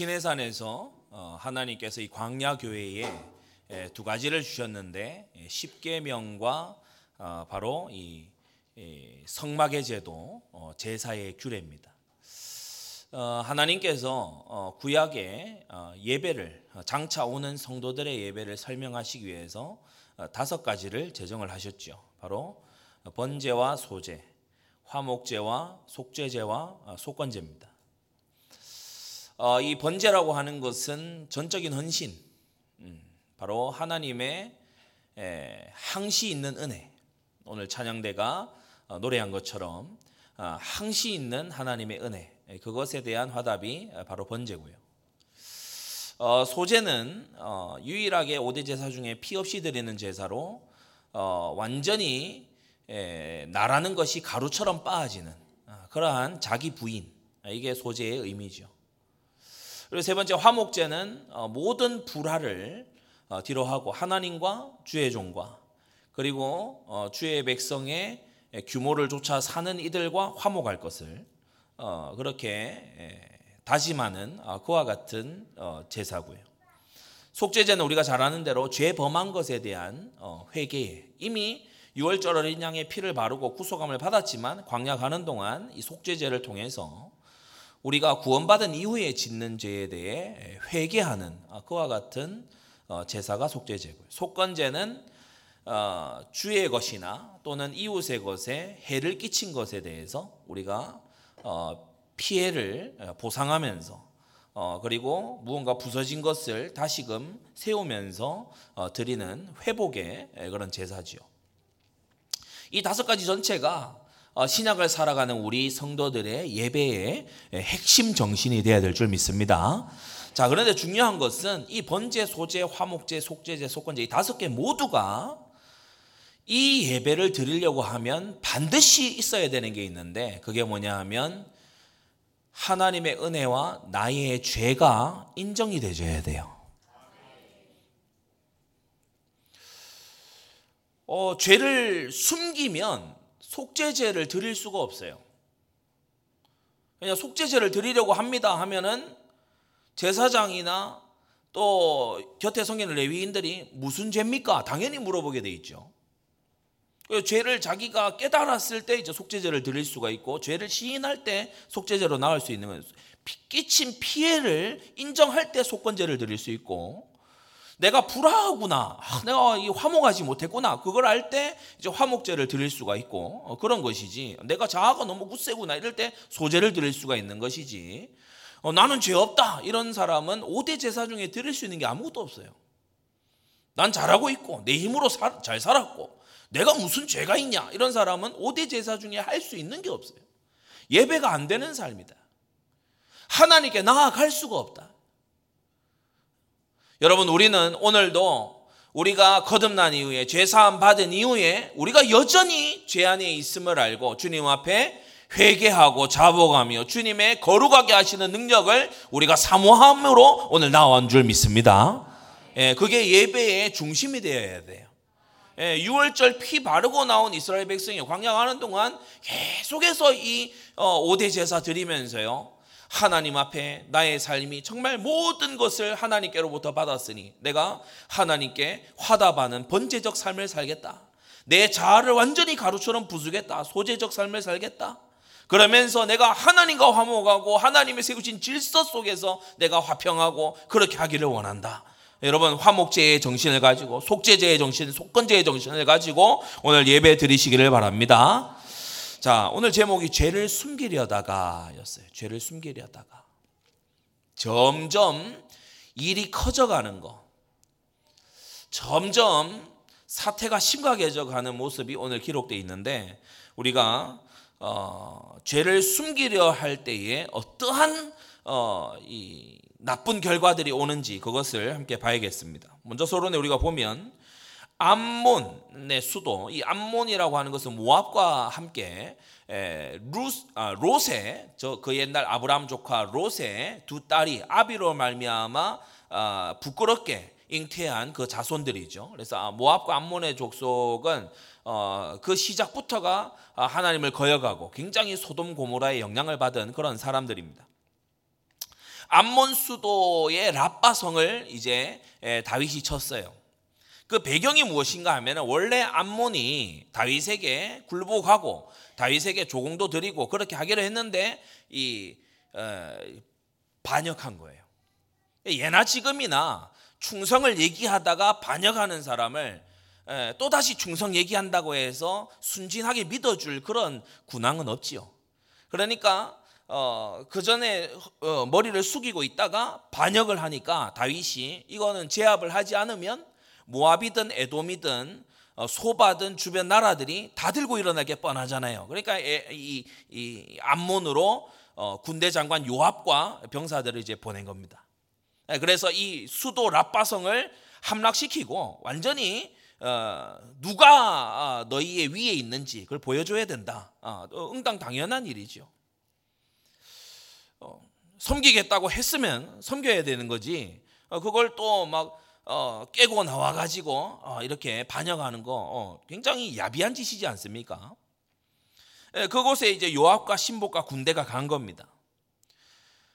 시내산에서 어, 하나님께서 이 광야 교회에 두 가지를 주셨는데 십계명과 어, 바로 이 성막의 제도 어, 제사의 규례입니다. 하나님께서 구약의 예배를 장차 오는 성도들의 예배를 설명하시기 위해서 다섯 가지를 제정을 하셨죠. 바로 번제와 소제, 화목제와 속죄제와 속건제입니다. 어, 이 번제라고 하는 것은 전적인 헌신, 음, 바로 하나님의 항시 있는 은혜. 오늘 찬양대가 어, 노래한 것처럼 어, 항시 있는 하나님의 은혜. 그것에 대한 화답이 바로 번제고요. 소제는 유일하게 오대 제사 중에 피 없이 드리는 제사로 완전히 나라는 것이 가루처럼 빠지는 그러한 자기 부인 이게 소제의 의미죠. 그리고 세 번째 화목제는 어, 모든 불화를 어, 뒤로 하고 하나님과 주의 종과 그리고 어, 주의 백성의 규모를 쫓아 사는 이들과 화목할 것을 그렇게 다짐하는 그와 같은 제사고요. 속죄제는 우리가 잘 아는 대로 죄 범한 것에 대한 회개에 이미 6월절 어린 양의 피를 바르고 구속함을 받았지만 광야 가는 동안 이 속죄제를 통해서 우리가 구원받은 이후에 짓는 죄에 대해 회개하는 아, 그와 같은 어, 제사가 속죄제고요. 속건제는 어, 주의 것이나 또는 이웃의 것에 해를 끼친 것에 대해서 우리가 어, 피해를 보상하면서 그리고 무언가 부서진 것을 다시금 세우면서 드리는 회복의 그런 제사지요. 이 다섯 가지 전체가 어, 신약을 살아가는 우리 성도들의 예배의 핵심 정신이 되어야 될 줄 믿습니다. 자, 그런데 중요한 것은 이 번제, 소제, 화목제, 속제제, 속건제 이 다섯 개 모두가 이 예배를 드리려고 하면 반드시 있어야 되는 게 있는데 그게 뭐냐 하면 하나님의 은혜와 나의 죄가 인정이 되줘야 돼요. 어, 죄를 숨기면 속죄제를 드릴 수가 없어요. 그냥 속죄제를 드리려고 합니다 하면은 제사장이나 또 곁에 성기는 레위인들이 무슨 죄입니까? 당연히 물어보게 돼 있죠. 죄를 자기가 깨달았을 때 이제 속죄제를 드릴 수가 있고 죄를 시인할 때 속죄제로 나올 수 있는 거예요. 끼친 피해를 인정할 때 속건제를 드릴 수 있고 내가 불화하구나. 아, 내가 이 화목하지 못했구나. 그걸 알 때 이제 화목제를 드릴 수가 있고 어, 그런 것이지. 내가 자아가 너무 굳세구나. 이럴 때 소제를 드릴 수가 있는 것이지. 어, 나는 죄 없다. 이런 사람은 5대 제사 중에 드릴 수 있는 게 아무것도 없어요. 난 잘하고 있고 내 힘으로 사, 잘 살았고 내가 무슨 죄가 있냐. 이런 사람은 5대 제사 중에 할 수 있는 게 없어요. 예배가 안 되는 삶이다. 하나님께 나아갈 수가 없다. 여러분 우리는 오늘도 우리가 거듭난 이후에 죄사함 받은 이후에 우리가 여전히 죄 안에 있음을 알고 주님 앞에 회개하고 자복하며 주님의 거룩하게 하시는 능력을 우리가 사모함으로 오늘 나온 줄 믿습니다. 예, 그게 예배의 중심이 되어야 돼요. 예, 6월절 피 바르고 나온 이스라엘 백성이 광야 가는 동안 계속해서 이 5대 어, 제사 드리면서요. 하나님 앞에 나의 삶이 정말 모든 것을 하나님께로부터 받았으니 내가 하나님께 화답하는 번제적 삶을 살겠다. 내 자아를 완전히 가루처럼 부수겠다. 소재적 삶을 살겠다. 그러면서 내가 하나님과 화목하고 하나님의 세우신 질서 속에서 내가 화평하고 그렇게 하기를 원한다. 여러분 화목제의 정신을 가지고 속죄제의 정신, 속건제의 정신을 가지고 오늘 예배 드리시기를 바랍니다. 자, 오늘 제목이 죄를 숨기려다가 였어요. 죄를 숨기려다가. 점점 일이 커져가는 거. 점점 사태가 심각해져 가는 모습이 오늘 기록되어 있는데 우리가 어, 죄를 숨기려 할 때에 어떠한 어, 이 나쁜 결과들이 오는지 그것을 함께 봐야겠습니다. 먼저 서론에 우리가 보면 암몬의 수도 이 암몬이라고 하는 것은 모압과 함께 루스, 아, 롯의 저 그 옛날 아브라함 조카 롯의 두 딸이 아비로 말미암아 아, 부끄럽게 잉태한 그 자손들이죠. 그래서 아, 모압과 암몬의 족속은 어, 그 시작부터가 아, 하나님을 거역하고 굉장히 소돔 고모라의 영향을 받은 그런 사람들입니다. 암몬 수도의 랍바성을 이제 다윗이 쳤어요. 그 배경이 무엇인가 하면 원래 암몬이 다윗에게 굴복하고 다윗에게 조공도 드리고 그렇게 하기로 했는데 이 어, 반역한 거예요. 예나 지금이나 충성을 얘기하다가 반역하는 사람을 또 다시 충성 얘기한다고 해서 순진하게 믿어줄 그런 군왕은 없지요. 그러니까 어, 그 전에 어, 머리를 숙이고 있다가 반역을 하니까 다윗이 이거는 제압을 하지 않으면 모압이든 에돔이든 어, 소바든 주변 나라들이 다 들고 일어나게 뻔하잖아요. 그러니까 이, 이 암몬으로 어, 군대 장관 요압과 병사들을 이제 보낸 겁니다. 예, 그래서 이 수도 라빠성을 함락시키고 완전히 어, 누가 너희의 위에 있는지 그걸 보여줘야 된다. 응당 당연한 일이죠. 섬기겠다고 했으면 섬겨야 되는 거지. 그걸 또막 어, 깨고 나와 가지고 어, 이렇게 반영하는 거 어, 굉장히 야비한 짓이지 않습니까? 예, 그곳에 이제 요압과 신복과 군대가 간 겁니다.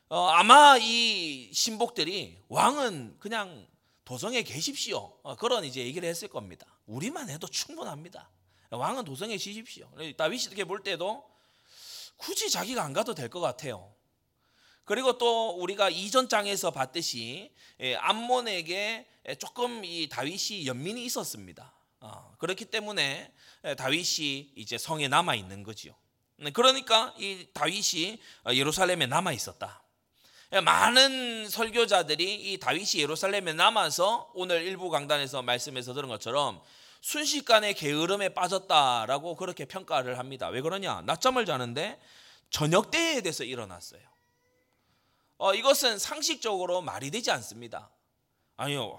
어, 아마 이 신복들이 왕은 그냥 도성에 계십시오. 어, 그런 이제 얘기를 했을 겁니다. 우리만 해도 충분합니다. 왕은 도성에 계십시오. 다윗이 이렇게 볼 때도 굳이 자기가 안 가도 될 것 같아요. 그리고 또 우리가 이전 장에서 봤듯이 예, 암몬에게 조금 이 다윗이 연민이 있었습니다. 어, 그렇기 때문에 예, 다윗이 이제 성에 남아 있는 거지요. 네, 그러니까 이 다윗이 예루살렘에 남아 있었다. 예, 많은 설교자들이 이 다윗이 예루살렘에 남아서 오늘 일부 강단에서 말씀에서 들은 것처럼 순식간에 게으름에 빠졌다라고 그렇게 평가를 합니다. 왜 그러냐? 낮잠을 자는데 저녁 때에 대해서 일어났어요. 어, 이것은 상식적으로 말이 되지 않습니다. 아니요,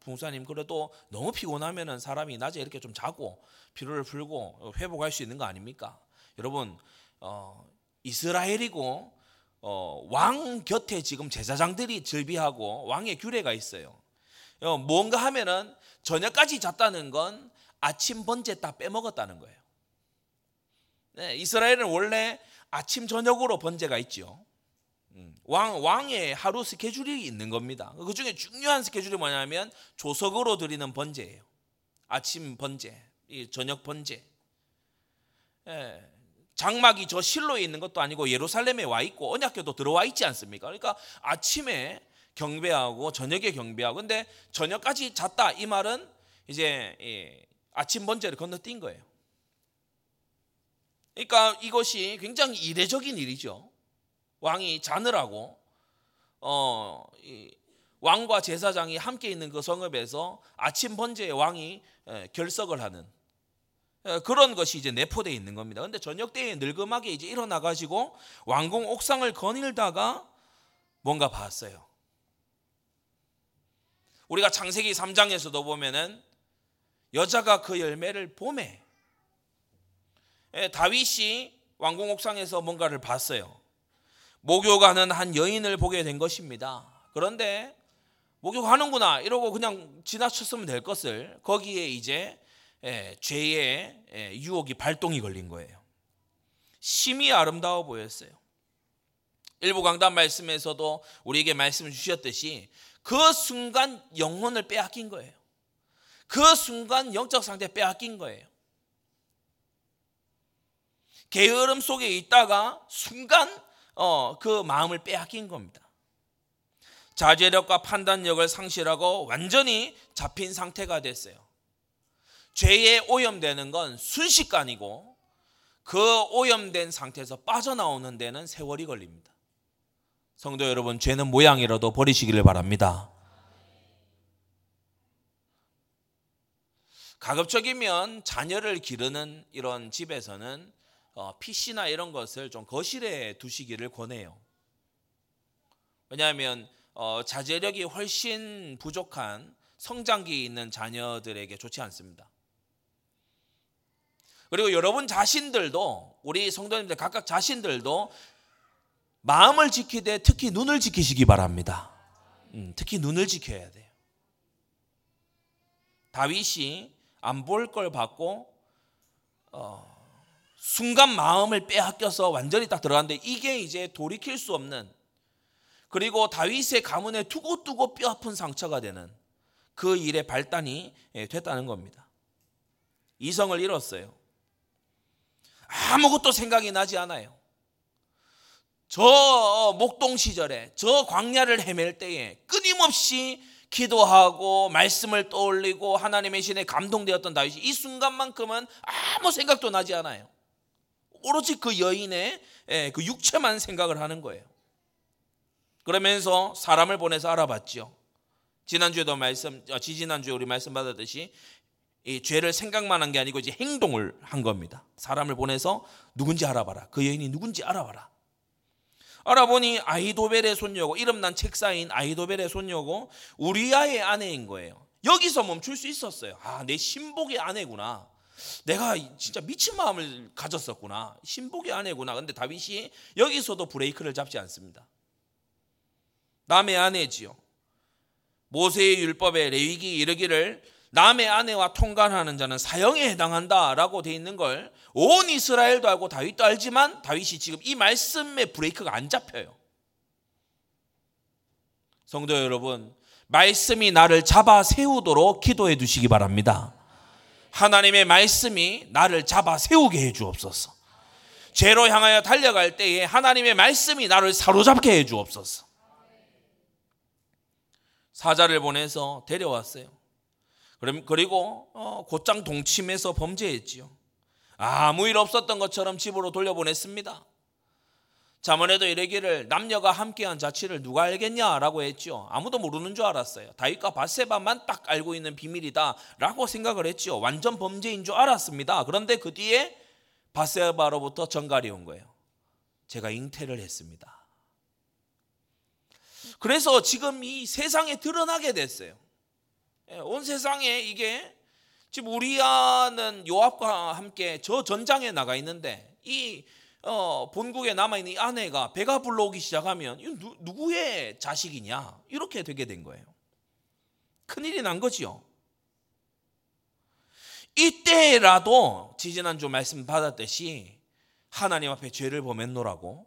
부사님 그래도 너무 피곤하면은 사람이 낮에 이렇게 좀 자고 피로를 풀고 회복할 수 있는 거 아닙니까? 여러분 어, 이스라엘이고 어, 왕 곁에 지금 제사장들이 즐비하고 왕의 규례가 있어요. 어, 뭔가 하면은 저녁까지 잤다는 건 아침 번제 딱 빼먹었다는 거예요. 네, 이스라엘은 원래 아침 저녁으로 번제가 있죠. 음, 왕 왕의 하루 스케줄이 있는 겁니다. 그 중에 중요한 스케줄이 뭐냐면 조석으로 드리는 번제예요. 아침 번제, 저녁 번제. 예, 장막이 저 실로에 있는 것도 아니고 예루살렘에 와 있고 언약궤도 들어와 있지 않습니까? 그러니까 아침에 경배하고 저녁에 경배하고 근데 저녁까지 잤다 이 말은 이제 아침 번제를 건너뛴 거예요. 그러니까 이것이 굉장히 이례적인 일이죠. 왕이 자느라고 어, 왕과 제사장이 함께 있는 그 성읍에서 아침 번제에 왕이 결석을 하는 그런 것이 이제 내포되어 있는 겁니다. 근데 저녁 때에 늙음하게 이제 일어나 가지고 왕궁 옥상을 거닐다가 뭔가 봤어요. 우리가 창세기 3장에서도 보면은 여자가 그 열매를 봄에 다윗이 왕궁 옥상에서 뭔가를 봤어요. 목욕하는 한 여인을 보게 된 것입니다. 그런데 목욕하는구나 이러고 그냥 지나쳤으면 될 것을 거기에 이제 예, 죄의 예, 유혹이 발동이 걸린 거예요. 심히 아름다워 보였어요. 일부 강단 말씀에서도 우리에게 말씀을 주셨듯이 그 순간 영혼을 빼앗긴 거예요. 그 순간 영적 상태 빼앗긴 거예요. 게으름 속에 있다가 순간 어, 그 마음을 빼앗긴 겁니다. 자제력과 판단력을 상실하고 완전히 잡힌 상태가 됐어요. 죄에 오염되는 건 순식간이고 그 오염된 상태에서 빠져나오는 데는 세월이 걸립니다. 성도 여러분, 죄는 모양이라도 버리시기를 바랍니다. 가급적이면 자녀를 기르는 이런 집에서는 어, PC나 이런 것을 좀 거실에 두시기를 권해요. 왜냐하면 어, 자제력이 훨씬 부족한 성장기에 있는 자녀들에게 좋지 않습니다. 그리고 여러분 자신들도 우리 성도님들 각각 자신들도 마음을 지키되 특히 눈을 지키시기 바랍니다. 음, 특히 눈을 지켜야 돼요. 다윗이 안 볼 걸 받고 어, 순간 마음을 빼앗겨서 완전히 딱 들어갔는데 이게 이제 돌이킬 수 없는 그리고 다윗의 가문에 두고두고 뼈아픈 상처가 되는 그 일의 발단이 예, 됐다는 겁니다. 이성을 잃었어요. 아무것도 생각이 나지 않아요. 저 목동 시절에 저 광야를 헤맬 때에 끊임없이 기도하고 말씀을 떠올리고 하나님의 신에 감동되었던 다윗이 이 순간만큼은 아무 생각도 나지 않아요. 오로지 그 여인의 예, 그 육체만 생각을 하는 거예요. 그러면서 사람을 보내서 알아봤죠. 지난주에도 말씀, 어, 지지난주에 우리 말씀 받았듯이 이 죄를 생각만 한 게 아니고 이제 행동을 한 겁니다. 사람을 보내서 누군지 알아봐라. 그 여인이 누군지 알아봐라. 알아보니 아이도벨의 손녀고 이름난 책사인 아이도벨의 손녀고 우리아의 아내인 거예요. 여기서 멈출 수 있었어요. 아, 내 신복의 아내구나. 내가 진짜 미친 마음을 가졌었구나. 신복의 아내구나. 근데 다윗이 여기서도 브레이크를 잡지 않습니다. 남의 아내지요. 모세의 율법에 레위기 이르기를 남의 아내와 통관하는 자는 사형에 해당한다라고 돼 있는 걸 온 이스라엘도 알고 다윗도 알지만 다윗이 지금 이 말씀에 브레이크가 안 잡혀요. 성도 여러분, 말씀이 나를 잡아 세우도록 기도해 두시기 바랍니다. 하나님의 말씀이 나를 잡아 세우게 해 주옵소서. 죄로 향하여 달려갈 때에 하나님의 말씀이 나를 사로잡게 해 주옵소서. 사자를 보내서 데려왔어요. 그리고 어, 곧장 동침해서 범죄했지요. 아무 일 없었던 것처럼 집으로 돌려보냈습니다. 자문에도 이르기를 남녀가 함께한 자취를 누가 알겠냐라고 했죠. 아무도 모르는 줄 알았어요. 다윗과 바세바만 딱 알고 있는 비밀이다라고 생각을 했죠. 완전 범죄인 줄 알았습니다. 그런데 그 뒤에 바세바로부터 전갈이 온 거예요. 제가 잉태를 했습니다. 그래서 지금 이 세상에 드러나게 됐어요. 예, 온 세상에 이게 지금 우리아는 요압과 함께 저 전장에 나가 있는데 이 어, 본국에 남아 있는 이 아내가 배가 불러오기 시작하면 이 누, 누구의 자식이냐 이렇게 되게 된 거예요. 큰 일이 난 거지요. 이때라도 지지난주 말씀 받았듯이 하나님 앞에 죄를 범했노라고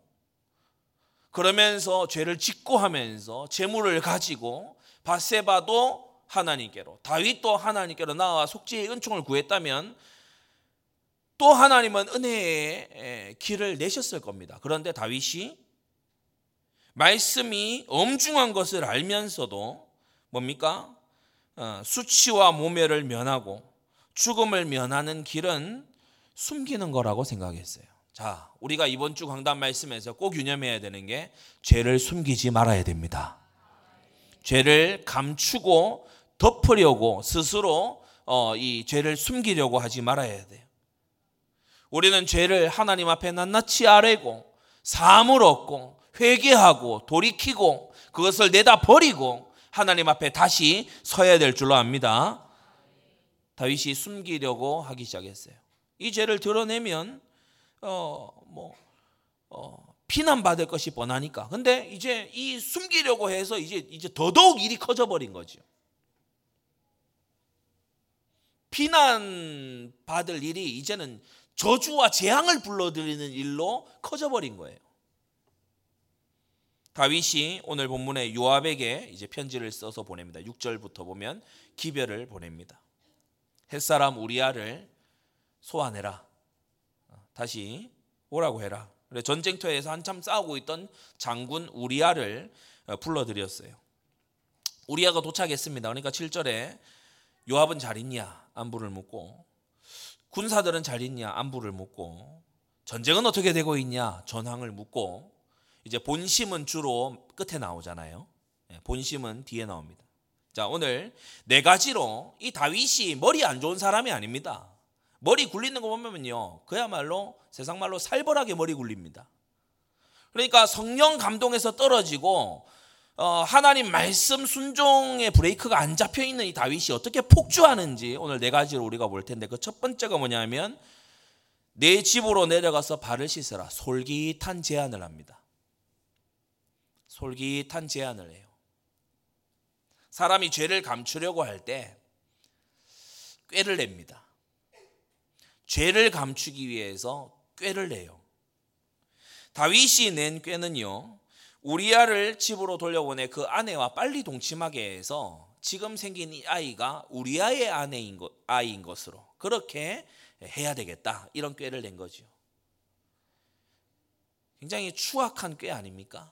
그러면서 죄를 짓고 하면서 재물을 가지고 바세바도 하나님께로 다윗도 하나님께로 나와 속죄의 은총을 구했다면 또 하나님은 은혜의 길을 내셨을 겁니다. 그런데 다윗이 말씀이 엄중한 것을 알면서도 뭡니까? 어, 수치와 모멸을 면하고 죽음을 면하는 길은 숨기는 거라고 생각했어요. 자, 우리가 이번 주 강단 말씀에서 꼭 유념해야 되는 게 죄를 숨기지 말아야 됩니다. 죄를 감추고 덮으려고 스스로 어, 이 죄를 숨기려고 하지 말아야 돼요. 우리는 죄를 하나님 앞에 낱낱이 아뢰고 사함을 얻고 회개하고 돌이키고 그것을 내다 버리고 하나님 앞에 다시 서야 될 줄로 압니다. 다윗이 숨기려고 하기 시작했어요. 이 죄를 드러내면 어뭐 어, 피난 받을 것이 뻔하니까. 근데 이제 이 숨기려고 해서 이제 이제 더더욱 일이 커져 버린 거죠. 비난 받을 일이 이제는 저주와 재앙을 불러들이는 일로 커져버린 거예요. 다윗이 오늘 본문에 요압에게 이제 편지를 써서 보냅니다. 6절부터 보면 기별을 보냅니다. 햇사람 우리아를 소환해라. 다시 오라고 해라. 전쟁터에서 한참 싸우고 있던 장군 우리아를 불러들였어요. 우리아가 도착했습니다. 그러니까 7절에 요압은 잘 있냐? 안부를 묻고 군사들은 잘 있냐 안부를 묻고 전쟁은 어떻게 되고 있냐 전황을 묻고 이제 본심은 주로 끝에 나오잖아요. 예, 본심은 뒤에 나옵니다. 자 오늘 네 가지로 이 다윗이 머리 안 좋은 사람이 아닙니다. 머리 굴리는 거 보면요 그야말로 세상 말로 살벌하게 머리 굴립니다. 그러니까 성령 감동에서 떨어지고 어, 하나님 말씀 순종의 브레이크가 안 잡혀 있는 이 다윗이 어떻게 폭주하는지 오늘 네 가지로 우리가 볼 텐데 그 첫 번째가 뭐냐면 내 집으로 내려가서 발을 씻어라 솔깃한 제안을 합니다. 솔깃한 제안을 해요. 사람이 죄를 감추려고 할 때 꾀를 냅니다. 죄를 감추기 위해서 꾀를 내요. 다윗이 낸 꾀는요. 우리아를 집으로 돌려보내 그 아내와 빨리 동침하게 해서 지금 생긴 이 아이가 우리아의 아내인 것, 아이인 것으로 그렇게 해야 되겠다 이런 꾀를 낸 거죠. 굉장히 추악한 꾀 아닙니까?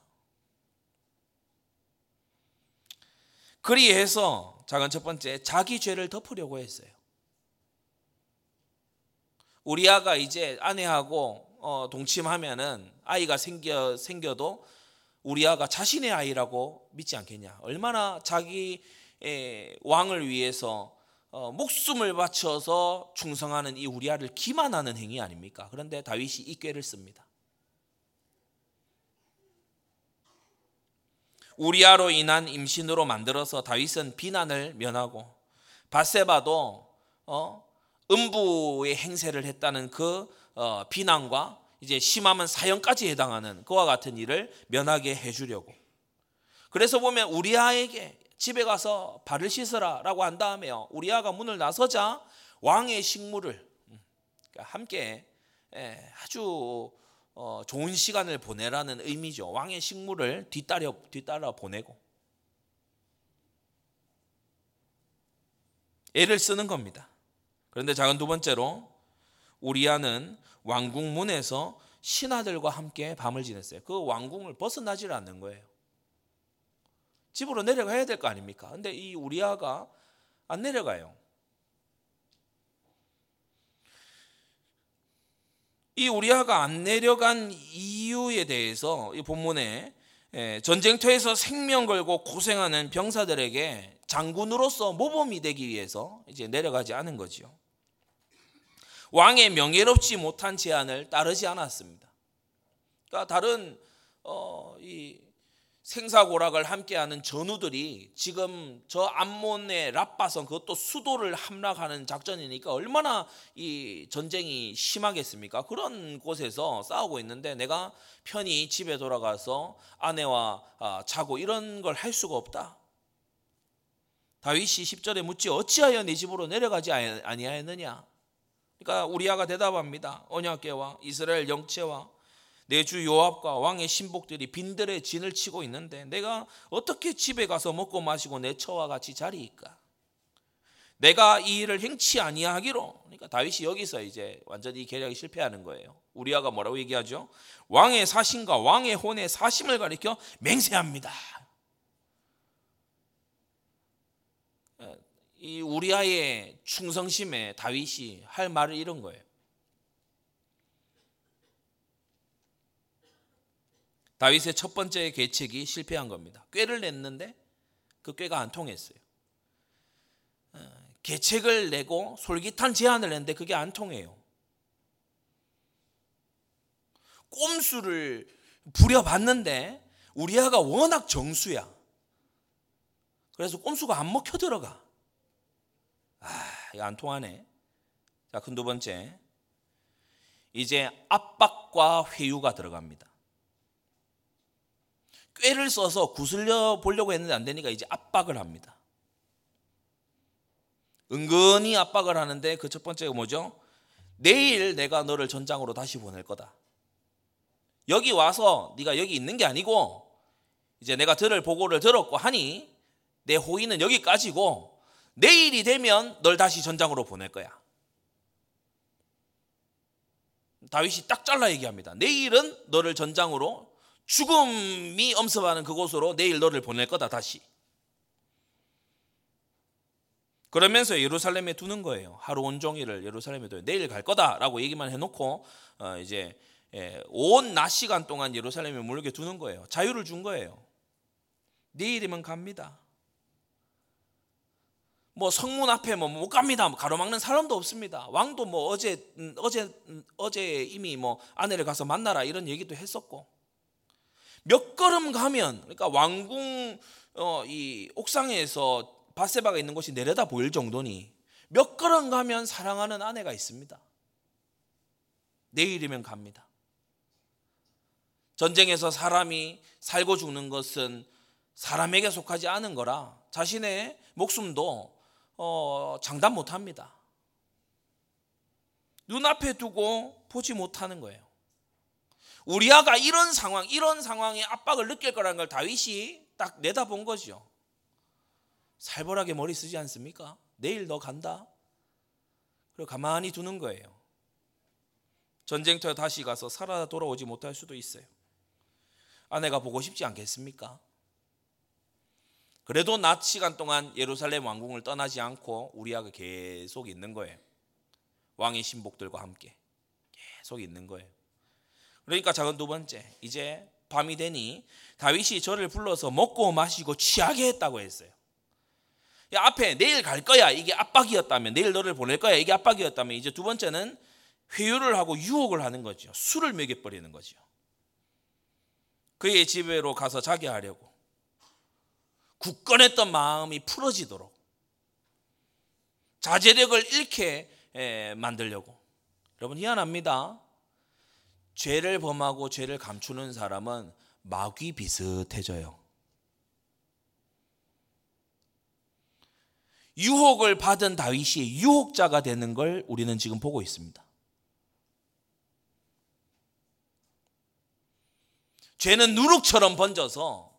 그리해서 작은 첫 번째 자기 죄를 덮으려고 했어요. 우리아가 이제 아내하고 어, 동침하면은 아이가 생겨 생겨도 우리아가 자신의 아이라고 믿지 않겠냐? 얼마나 자기 왕을 위해서 어, 목숨을 바쳐서 충성하는 이 우리아를 기만하는 행위 아닙니까? 그런데 다윗이 이 꾀를 씁니다. 우리아로 인한 임신으로 만들어서 다윗은 비난을 면하고 바세바도 어, 음부의 행세를 했다는 그 어, 비난과 이제 심하면 사형까지 해당하는 그와 같은 일을 면하게 해주려고. 그래서 보면 우리아에게 집에 가서 발을 씻으라라고 한 다음에요. 우리아가 문을 나서자 왕의 식물을 음, 그러니까 함께 예, 아주 어, 좋은 시간을 보내라는 의미죠. 왕의 식물을 뒤따라 뒤따라 보내고 애를 쓰는 겁니다. 그런데 작은 두 번째로 우리아는 왕궁 문에서 신하들과 함께 밤을 지냈어요. 그 왕궁을 벗어나질 않는 거예요. 집으로 내려가야 될 거 아닙니까? 근데 이 우리아가 안 내려가요. 이 우리아가 안 내려간 이유에 대해서 이 본문에 예, 전쟁터에서 생명 걸고 고생하는 병사들에게 장군으로서 모범이 되기 위해서 이제 내려가지 않은 거지요. 왕의 명예롭지 못한 제안을 따르지 않았습니다. 그러니까 다른 어, 이 생사고락을 함께하는 전우들이 지금 저 암몬의 랍바선 그것도 수도를 함락하는 작전이니까 얼마나 이 전쟁이 심하겠습니까? 그런 곳에서 싸우고 있는데 내가 편히 집에 돌아가서 아내와 아, 자고 이런 걸 할 수가 없다. 다윗이 10절에 묻지 어찌하여 네 집으로 내려가지 아니하였느냐? 그러니까 우리아가 대답합니다. 언약궤와 이스라엘 영체와 내 주 요압과 왕의 신복들이 빈들의 진을 치고 있는데 내가 어떻게 집에 가서 먹고 마시고 내 처와 같이 자리일까? 내가 이 일을 행치 아니하기로. 그러니까 다윗이 여기서 이제 완전히 계략이 실패하는 거예요. 우리아가 뭐라고 얘기하죠? 왕의 사심과 왕의 혼의 사심을 가리켜 맹세합니다. 이 우리아의 충성심에 다윗이 할 말을 이런 거예요. 다윗의 첫 번째 계책이 실패한 겁니다. 꾀를 냈는데 그 꾀가 안 통했어요. 어, 계책을 내고 솔깃한 제안을 냈는데 그게 안 통해요. 꼼수를 부려봤는데 우리아가 워낙 정수야. 그래서 꼼수가 안 먹혀 들어가. 아, 이거 안 통하네. 자, 큰 두 번째. 이제 압박과 회유가 들어갑니다. 꾀를 써서 구슬려 보려고 했는데 안 되니까 이제 압박을 합니다. 은근히 압박을 하는데 그 첫 번째가 뭐죠? 내일 내가 너를 전장으로 다시 보낼 거다. 여기 와서 네가 여기 있는 게 아니고 이제 내가 들을 보고를 들었고 하니 내 호의는 여기까지고 내일이 되면 널 다시 전장으로 보낼 거야. 다윗이 딱 잘라 얘기합니다. 내일은 너를 전장으로 죽음이 엄습하는 그곳으로 내일 너를 보낼 거다 다시. 그러면서 예루살렘에 두는 거예요. 하루 온종일을 예루살렘에 둬요. 내일 갈 거다라고 얘기만 해놓고 어 이제 예, 온낮 시간 동안 예루살렘에 물게 두는 거예요. 자유를 준 거예요. 내일이면 갑니다. 뭐 성문 앞에 뭐 못 갑니다. 뭐 가로막는 사람도 없습니다. 왕도 뭐 어제 음, 어제 음, 어제 이미 뭐 아내를 가서 만나라 이런 얘기도 했었고 몇 걸음 가면 그러니까 왕궁 어, 이 옥상에서 바세바가 있는 곳이 내려다 보일 정도니 몇 걸음 가면 사랑하는 아내가 있습니다. 내일이면 갑니다. 전쟁에서 사람이 살고 죽는 것은 사람에게 속하지 않은 거라 자신의 목숨도 어, 장담 못 합니다. 눈앞에 두고 보지 못하는 거예요. 우리아가 이런 상황, 이런 상황에 압박을 느낄 거라는 걸 다윗이 딱 내다본 거죠. 살벌하게 머리 쓰지 않습니까? 내일 너 간다. 그리고 가만히 두는 거예요. 전쟁터에 다시 가서 살아 돌아오지 못할 수도 있어요. 아내가 보고 싶지 않겠습니까? 그래도 낮 시간 동안 예루살렘 왕궁을 떠나지 않고 우리아가 계속 있는 거예요. 왕의 신복들과 함께 계속 있는 거예요. 그러니까 작은 두 번째, 이제 밤이 되니 다윗이 저를 불러서 먹고 마시고 취하게 했다고 했어요. 야, 앞에 내일 갈 거야. 이게 압박이었다면, 내일 너를 보낼 거야. 이게 압박이었다면, 이제 두 번째는 회유를 하고 유혹을 하는 거죠. 술을 먹여버리는 거죠. 그의 집으로 가서 자게 하려고. 굳건했던 마음이 풀어지도록. 자제력을 잃게 만들려고. 여러분, 희한합니다. 죄를 범하고 죄를 감추는 사람은 마귀 비슷해져요. 유혹을 받은 다윗이 유혹자가 되는 걸 우리는 지금 보고 있습니다. 죄는 누룩처럼 번져서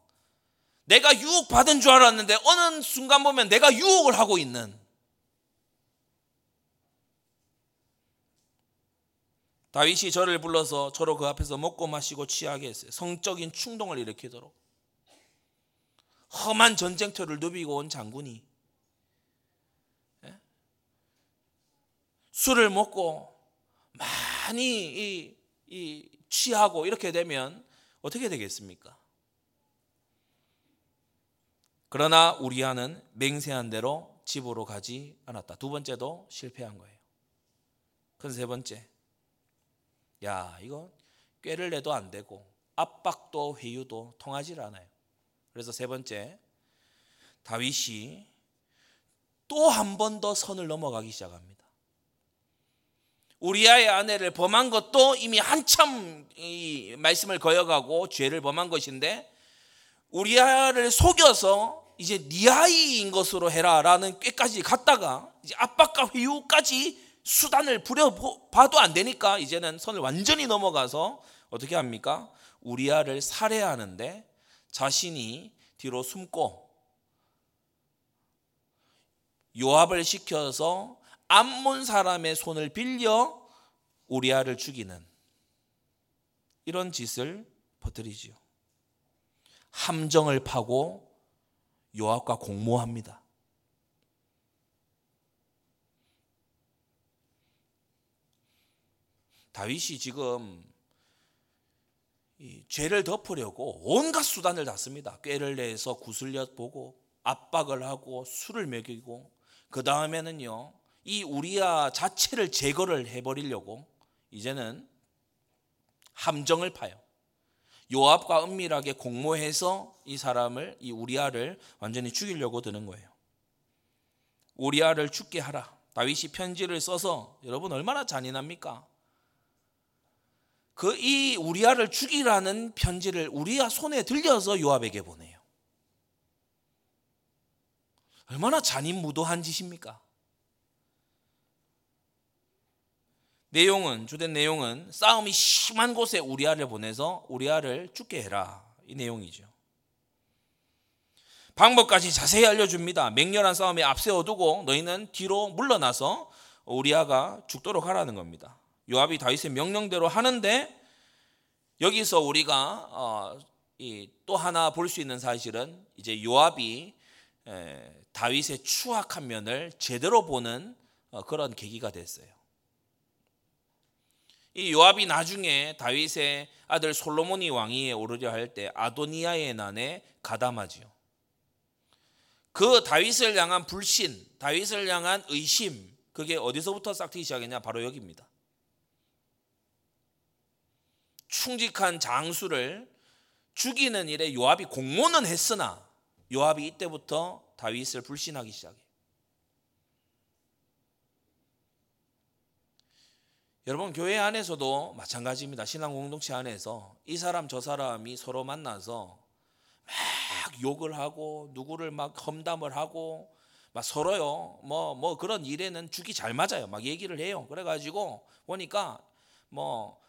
내가 유혹받은 줄 알았는데 어느 순간 보면 내가 유혹을 하고 있는 다윗이 저를 불러서 저로 그 앞에서 먹고 마시고 취하게 했어요. 성적인 충동을 일으키도록. 험한 전쟁터를 누비고 온 장군이 예? 술을 먹고 많이 취하고 이렇게 되면 어떻게 되겠습니까? 그러나 우리아는 맹세한 대로 집으로 가지 않았다. 두 번째도 실패한 거예요. 그건 세 번째. 야, 이거 꾀를 내도 안 되고 압박도 회유도 통하지 않아요. 그래서 세 번째, 다윗이 또 한 번 더 선을 넘어가기 시작합니다. 우리아의 아내를 범한 것도 이미 한참 이 말씀을 거여가고 죄를 범한 것인데 우리아를 속여서 이제 네 아이인 것으로 해라라는 꾀까지 갔다가 이제 압박과 회유까지 수단을 부려봐도 안 되니까 이제는 선을 완전히 넘어가서 어떻게 합니까? 우리아를 살해하는데 자신이 뒤로 숨고 요압을 시켜서 암몬 사람의 손을 빌려 우리아를 죽이는 이런 짓을 퍼뜨리지요. 함정을 파고 요압과 공모합니다. 다윗이 지금 죄를 덮으려고 온갖 수단을 다 씁니다. 꾀를 내서 구슬려 보고 압박을 하고 술을 먹이고 그 다음에는요 이 우리아 자체를 제거를 해버리려고 이제는 함정을 파요. 요압과 은밀하게 공모해서 이 사람을 이 우리아를 완전히 죽이려고 드는 거예요. 우리아를 죽게 하라. 다윗이 편지를 써서 여러분 얼마나 잔인합니까? 그 이 우리아를 죽이라는 편지를 우리아 손에 들려서 요압에게 보내요. 얼마나 잔인무도한 짓입니까? 내용은 주된 내용은 싸움이 심한 곳에 우리아를 보내서 우리아를 죽게 해라 이 내용이죠. 방법까지 자세히 알려줍니다. 맹렬한 싸움에 앞세워두고 너희는 뒤로 물러나서 우리아가 죽도록 하라는 겁니다. 요압이 다윗의 명령대로 하는데 여기서 우리가 어, 또 하나 볼 수 있는 사실은 이제 요압이 다윗의 추악한 면을 제대로 보는 어, 그런 계기가 됐어요. 이 요압이 나중에 다윗의 아들 솔로몬이 왕위에 오르려 할 때 아도니아의 난에 가담하지요. 그 다윗을 향한 불신, 다윗을 향한 의심, 그게 어디서부터 싹트기 시작했냐? 바로 여기입니다. 충직한 장수를 죽이는 일에 요압이 공모는 했으나 요압이 이때부터 다윗을 불신하기 시작해. 여러분 교회 안에서도 마찬가지입니다. 신앙 공동체 안에서 이 사람 저 사람이 서로 만나서 막 욕을 하고 누구를 막 험담을 하고 막 서로요 뭐뭐 뭐 그런 일에는 죽이 잘 맞아요. 막 얘기를 해요. 그래가지고 보니까 뭐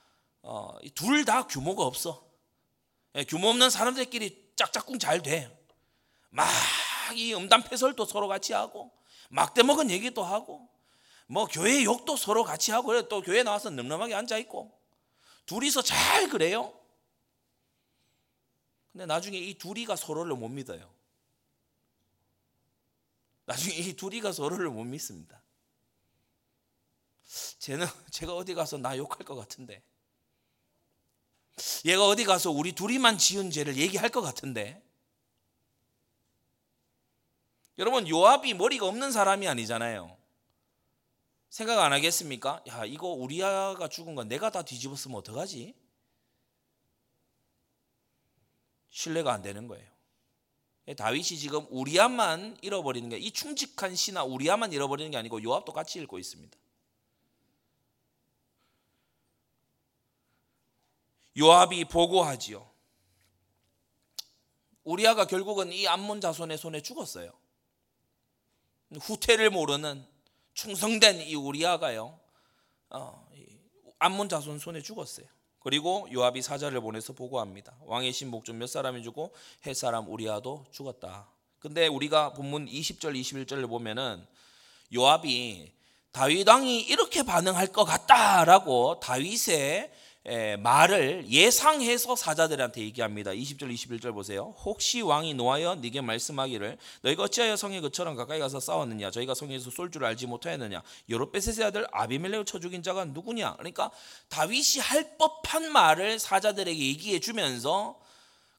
어, 둘다 규모가 없어. 예, 규모 없는 사람들끼리 짝짝꿍 잘 돼. 막 이 음담 패설도 서로 같이 하고 막 대 먹은 얘기도 하고 뭐 교회 욕도 서로 같이 하고 그래 또 교회 나와서 늠름하게 앉아 있고 둘이서 잘 그래요. 근데 나중에 이 둘이가 서로를 못 믿어요. 나중에 이 둘이가 서로를 못 믿습니다. 쟤는 제가 어디 가서 나 욕할 것 같은데. 얘가 어디 가서 우리 둘이만 지은 죄를 얘기할 것 같은데. 여러분 요압이 머리가 없는 사람이 아니잖아요. 생각 안 하겠습니까? 야 이거 우리 아가 죽은 건 내가 다 뒤집었으면 어떡하지? 신뢰가 안 되는 거예요. 다윗이 지금 우리아만 잃어버리는 게 이 충직한 신하 우리아만 잃어버리는 게 아니고 요압도 같이 잃고 있습니다. 요압이 보고하지요. 우리아가 결국은 이 암몬 자손의 손에 죽었어요. 후퇴를 모르는 충성된 이 우리아가요. 어, 암몬 자손 손에 죽었어요. 그리고 요압이 사자를 보내서 보고합니다. 왕의 신복 중몇 사람이 죽고 헷 사람 우리아도 죽었다. 근데 우리가 본문 20절 21절을 보면은 요압이 다윗 왕이 이렇게 반응할 것 같다라고 다윗의 말을 예상해서 사자들한테 얘기합니다. 20절 21절 보세요. 혹시 왕이 노하여 네게 말씀하기를 너희가 어찌하여 성에 그처럼 가까이 가서 싸웠느냐 저희가 성에서 쏠 줄 알지 못하였느냐 여로베셋의 아들 아비멜렉을 쳐 죽인 자가 누구냐 그러니까 다윗이 할 법한 말을 사자들에게 얘기해 주면서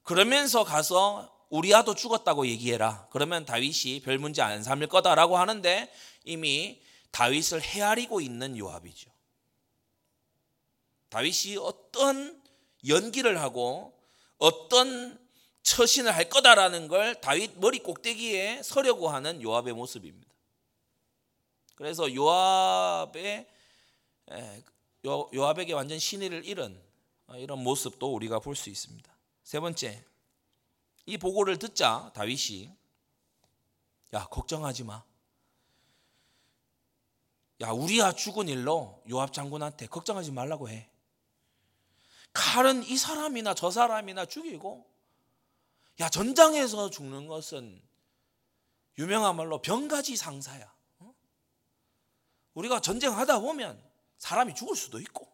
그러면서 가서 우리아도 죽었다고 얘기해라. 그러면 다윗이 별 문제 안 삼을 거다라고 하는데 이미 다윗을 헤아리고 있는 요압이죠. 다윗이 어떤 연기를 하고 어떤 처신을 할 거다라는 걸 다윗 머리 꼭대기에 서려고 하는 요압의 모습입니다. 그래서 요압의 요압에게 완전 신의를 잃은 이런 모습도 우리가 볼 수 있습니다. 세 번째, 이 보고를 듣자 다윗이 야 걱정하지 마. 야 우리야 죽은 일로 요압 장군한테 걱정하지 말라고 해. 칼은 이 사람이나 저 사람이나 죽이고 야 전장에서 죽는 것은 유명한 말로 병가지 상사야. 어? 우리가 전쟁하다 보면 사람이 죽을 수도 있고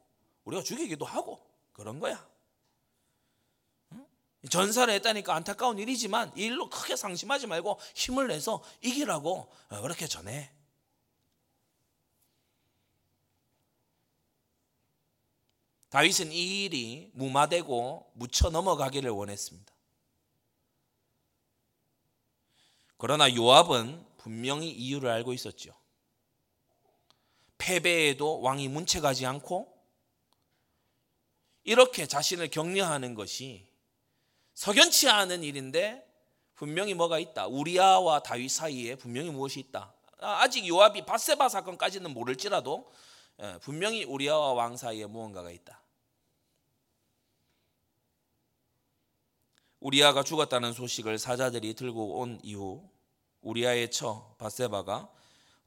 우리가 죽이기도 하고 그런 거야. 전사를 했다니까 안타까운 일이지만 이 일로 크게 상심하지 말고 힘을 내서 이기라고 어, 그렇게 전해. 다윗은 이 일이 무마되고 묻혀 넘어가기를 원했습니다. 그러나 요압은 분명히 이유를 알고 있었죠. 패배에도 왕이 문책하지 않고 이렇게 자신을 격려하는 것이 석연치 않은 일인데 분명히 뭐가 있다. 우리아와 다윗 사이에 분명히 무엇이 있다. 아직 요압이 바세바 사건까지는 모를지라도 예, 분명히 우리아와 왕 사이에 무언가가 있다. 우리아가 죽었다는 소식을 사자들이 들고 온 이후 우리아의 처 바세바가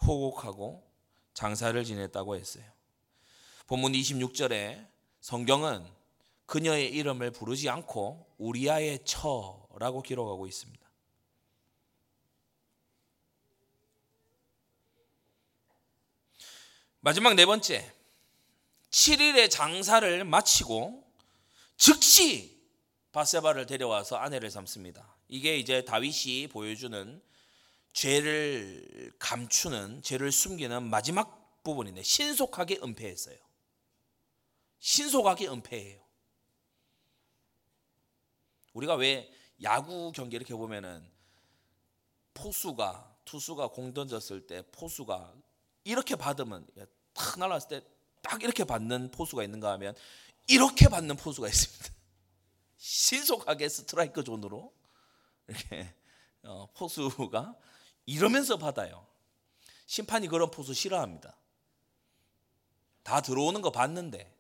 호곡하고 장사를 지냈다고 했어요. 본문 26절에 성경은 그녀의 이름을 부르지 않고 우리아의 처라고 기록하고 있습니다. 마지막 네 번째, 7일의 장사를 마치고 즉시 바세바를 데려와서 아내를 삼습니다. 이게 이제 다윗이 보여주는 죄를 감추는 죄를 숨기는 마지막 부분인데 신속하게 은폐했어요. 신속하게 은폐해요. 우리가 왜 야구 경기 이렇게 보면은 포수가 투수가 공 던졌을 때 포수가 이렇게 받으면 탁 날았을 때 딱 이렇게 받는 포수가 있는가 하면 이렇게 받는 포수가 있습니다. 신속하게 스트라이크 존으로 이렇게 어, 포수가 이러면서 받아요. 심판이 그런 포수 싫어합니다. 다 들어오는 거 봤는데.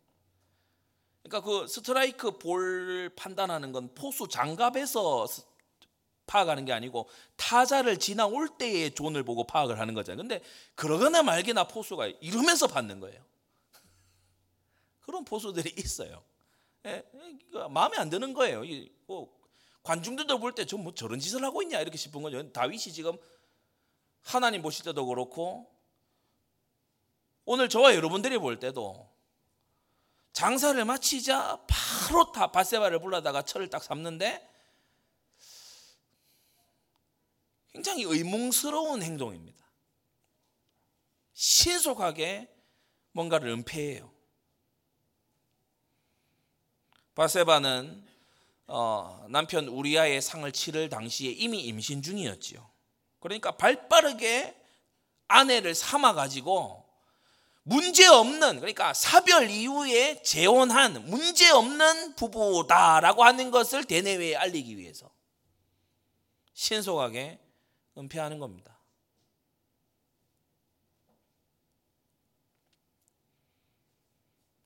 그러니까 그 스트라이크 볼 판단하는 건 포수 장갑에서 파악하는 게 아니고 타자를 지나올 때의 존을 보고 파악을 하는 거잖아요. 근데 그러거나 말거나 포수가 이러면서 받는 거예요. 그런 포수들이 있어요. 예, 마음에 안 드는 거예요. 뭐 관중들도 볼 때 저 뭐 저런 짓을 하고 있냐 이렇게 싶은 거죠. 다윗이 지금 하나님 보실 때도 그렇고 오늘 저와 여러분들이 볼 때도 장사를 마치자 바로 다 바세바를 불러다가 철을 딱 삼는데 굉장히 의문스러운 행동입니다. 신속하게 뭔가를 은폐해요. 바세바는 어, 남편 우리아의 상을 치를 당시에 이미 임신 중이었지요. 그러니까 발빠르게 아내를 삼아 가지고 문제 없는 그러니까 사별 이후에 재혼한 문제 없는 부부다라고 하는 것을 대내외에 알리기 위해서 신속하게 은폐하는 겁니다.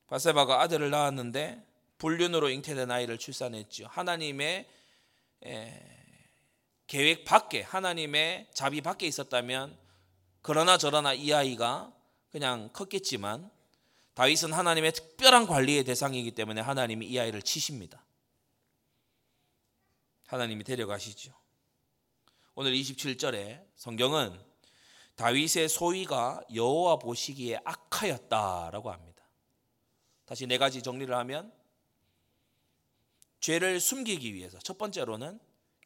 바세바가 아들을 낳았는데 불륜으로 잉태된 아이를 출산했죠. 하나님의 계획 밖에 하나님의 자비 밖에 있었다면 그러나 저러나 이 아이가 그냥 컸겠지만 다윗은 하나님의 특별한 관리의 대상이기 때문에 하나님이 이 아이를 치십니다. 하나님이 데려가시죠. 오늘 27절에 성경은 다윗의 소위가 여호와 보시기에 악하였다라고 합니다. 다시 네 가지 정리를 하면 죄를 숨기기 위해서 첫 번째로는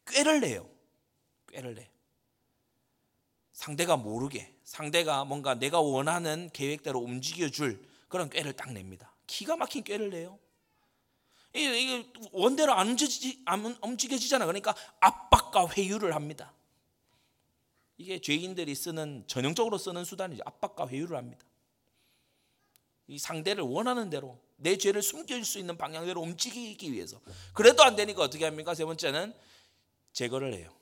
꾀를 내요. 꾀를 내. 상대가 모르게 상대가 뭔가 내가 원하는 계획대로 움직여 줄 그런 꾀를 딱 냅니다. 기가 막힌 꾀를 내요. 이게 원대로 안, 움직여지잖아. 그러니까 압박과 회유를 합니다. 이게 죄인들이 쓰는 전형적으로 쓰는 수단이죠. 압박과 회유를 합니다. 이 상대를 원하는 대로 내 죄를 숨길 수 있는 방향대로 움직이기 위해서. 그래도 안 되니까 어떻게 합니까? 세 번째는 제거를 해요.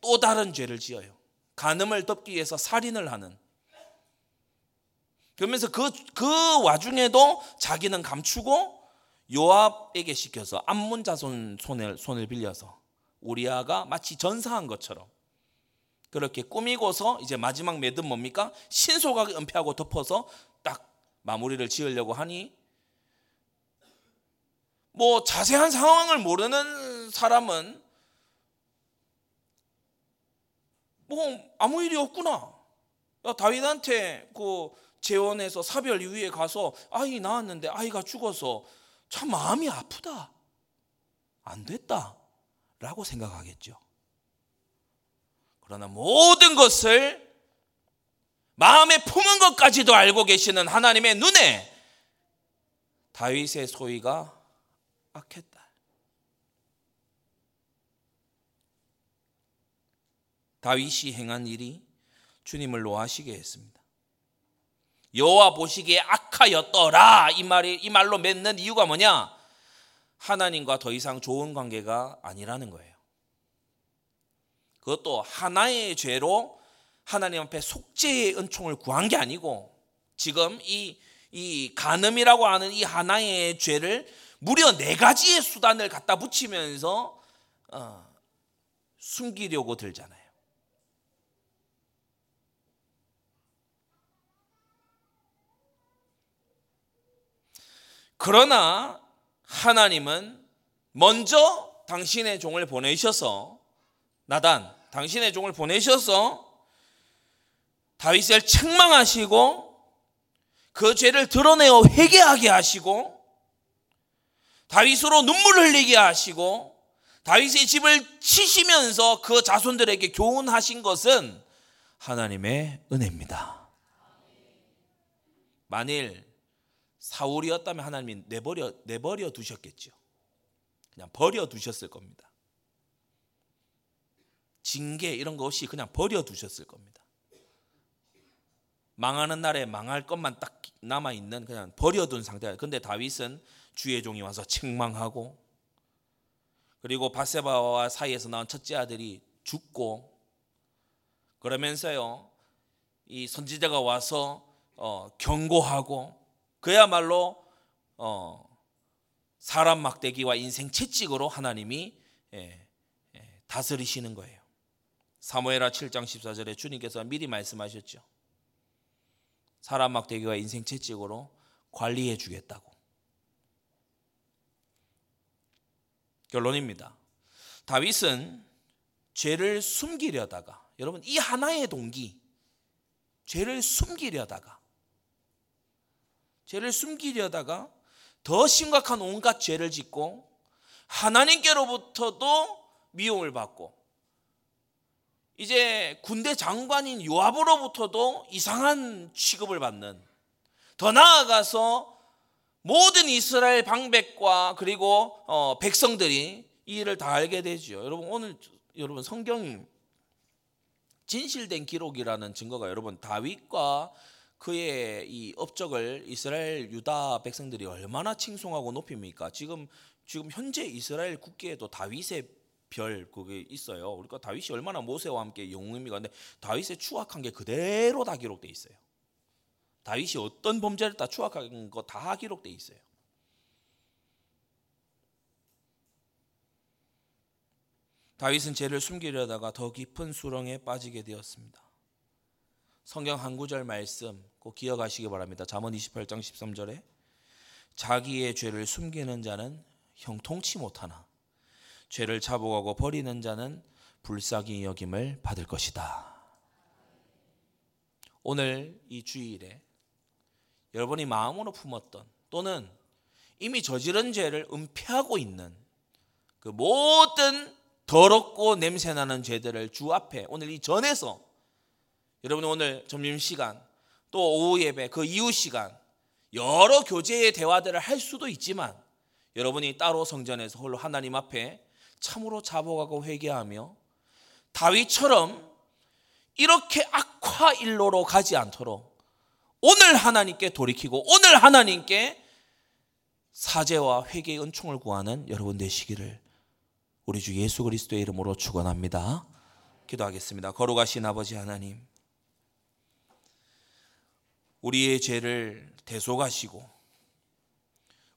또 다른 죄를 지어요. 간음을 덮기 위해서 살인을 하는. 그러면서 그, 그 와중에도 자기는 감추고 요압에게 시켜서 암문 자손 손을, 손을 빌려서 우리아가 마치 전사한 것처럼 그렇게 꾸미고서 이제 마지막 매듭 뭡니까? 신속하게 은폐하고 덮어서 딱 마무리를 지으려고 하니 뭐 자세한 상황을 모르는 사람은 뭐 아무 일이 없구나. 야, 다윗한테 그 재혼해서 사별 이후에 가서 아이 낳았는데 아이가 죽어서 참 마음이 아프다. 안 됐다. 라고 생각하겠죠. 그러나 모든 것을 마음에 품은 것까지도 알고 계시는 하나님의 눈에 다윗의 소위가 악했다. 다윗이 행한 일이 주님을 노하시게 했습니다. 여호와 보시기에 악하였더라 이 말이 이 말로 맺는 이유가 뭐냐? 하나님과 더 이상 좋은 관계가 아니라는 거예요. 그것도 하나의 죄로 하나님 앞에 속죄의 은총을 구한 게 아니고 지금 이, 이 간음이라고 하는 이 하나의 죄를 무려 네 가지의 수단을 갖다 붙이면서 어, 숨기려고 들잖아요. 그러나 하나님은 먼저 당신의 종을 보내셔서 나단 당신의 종을 보내셔서 다윗을 책망하시고 그 죄를 드러내어 회개하게 하시고 다윗으로 눈물 흘리게 하시고 다윗의 집을 치시면서 그 자손들에게 교훈하신 것은 하나님의 은혜입니다. 만일 사울이었다면 하나님이 내버려 내버려 두셨겠죠. 그냥 버려 두셨을 겁니다. 징계 이런 거 없이 그냥 버려 두셨을 겁니다. 망하는 날에 망할 것만 딱 남아 있는 그냥 버려둔 상태야. 근데 다윗은 주의 종이 와서 책망하고 그리고 바세바와 사이에서 나온 첫째 아들이 죽고 그러면서요 이 선지자가 와서 어, 경고하고 그야말로 어, 사람 막대기와 인생 채찍으로 하나님이 예, 예, 다스리시는 거예요. 사무엘하 7장 14절에 주님께서 미리 말씀하셨죠. 사람 막대기와 인생 채찍으로 관리해 주겠다고. 결론입니다. 다윗은 죄를 숨기려다가 여러분 이 하나의 동기 죄를 숨기려다가 죄를 숨기려다가 더 심각한 온갖 죄를 짓고 하나님께로부터도 미움을 받고 이제 군대 장관인 요압으로부터도 이상한 취급을 받는 더 나아가서 모든 이스라엘 방백과 그리고 어, 백성들이 이 일을 다 알게 되죠. 여러분 오늘 여러분 성경이 진실된 기록이라는 증거가 여러분 다윗과 그의 이 업적을 이스라엘 유다 백성들이 얼마나 칭송하고 높입니까? 지금 지금 현재 이스라엘 국기에도 다윗의 별 그게 있어요. 그러니까 다윗이 얼마나 모세와 함께 영웅입니까? 근데 다윗의 추악한 게 그대로 다 기록돼 있어요. 다윗이 어떤 범죄를 다 추악한 거 다 기록돼 있어요. 다윗은 죄를 숨기려다가 더 깊은 수렁에 빠지게 되었습니다. 성경 한 구절 말씀 꼭 기억하시기 바랍니다. 잠언 28장 13절에 자기의 죄를 숨기는 자는 형통치 못하나 죄를 자복하고 버리는 자는 불쌍히 여김을 받을 것이다. 오늘 이 주일에 여러분이 마음으로 품었던 또는 이미 저지른 죄를 은폐하고 있는 그 모든 더럽고 냄새나는 죄들을 주 앞에 오늘 이 전에서 여러분 오늘 점심 시간 또 오후 예배 그 이후 시간 여러 교제의 대화들을 할 수도 있지만 여러분이 따로 성전에서 홀로 하나님 앞에 참으로 자복하고 회개하며 다윗처럼 이렇게 악화 일로로 가지 않도록 오늘 하나님께 돌이키고 오늘 하나님께 사죄와 회개의 은총을 구하는 여러분 되시기를 우리 주 예수 그리스도의 이름으로 축원합니다. 기도하겠습니다. 거룩하신 아버지 하나님 우리의 죄를 대속하시고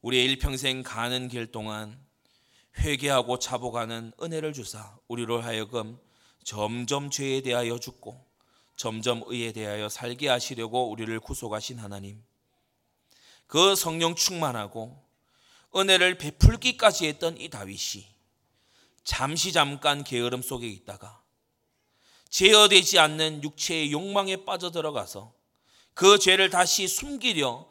우리의 일평생 가는 길 동안 회개하고 자복하는 은혜를 주사 우리로 하여금 점점 죄에 대하여 죽고 점점 의에 대하여 살게 하시려고 우리를 구속하신 하나님 그 성령 충만하고 은혜를 베풀기까지 했던 이 다윗이 잠시 잠깐 게으름 속에 있다가 제어되지 않는 육체의 욕망에 빠져들어가서 그 죄를 다시 숨기려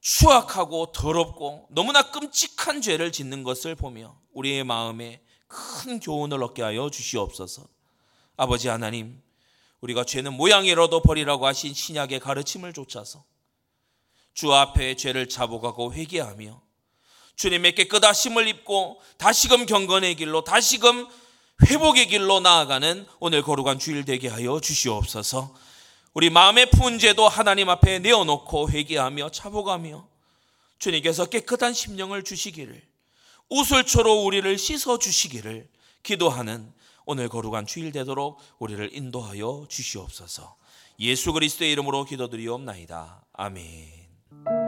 추악하고 더럽고 너무나 끔찍한 죄를 짓는 것을 보며 우리의 마음에 큰 교훈을 얻게 하여 주시옵소서. 아버지 하나님, 우리가 죄는 모양이라도 버리라고 하신 신약의 가르침을 쫓아서 주 앞에 죄를 자복하고 회개하며 주님의 깨끗하심을 입고 다시금 경건의 길로 다시금 회복의 길로 나아가는 오늘 거룩한 주일 되게 하여 주시옵소서. 우리 마음의 푼 죄도 하나님 앞에 내어놓고 회개하며 차복하며 주님께서 깨끗한 심령을 주시기를 우슬초로 우리를 씻어 주시기를 기도하는 오늘 거룩한 주일 되도록 우리를 인도하여 주시옵소서. 예수 그리스도의 이름으로 기도드리옵나이다. 아멘.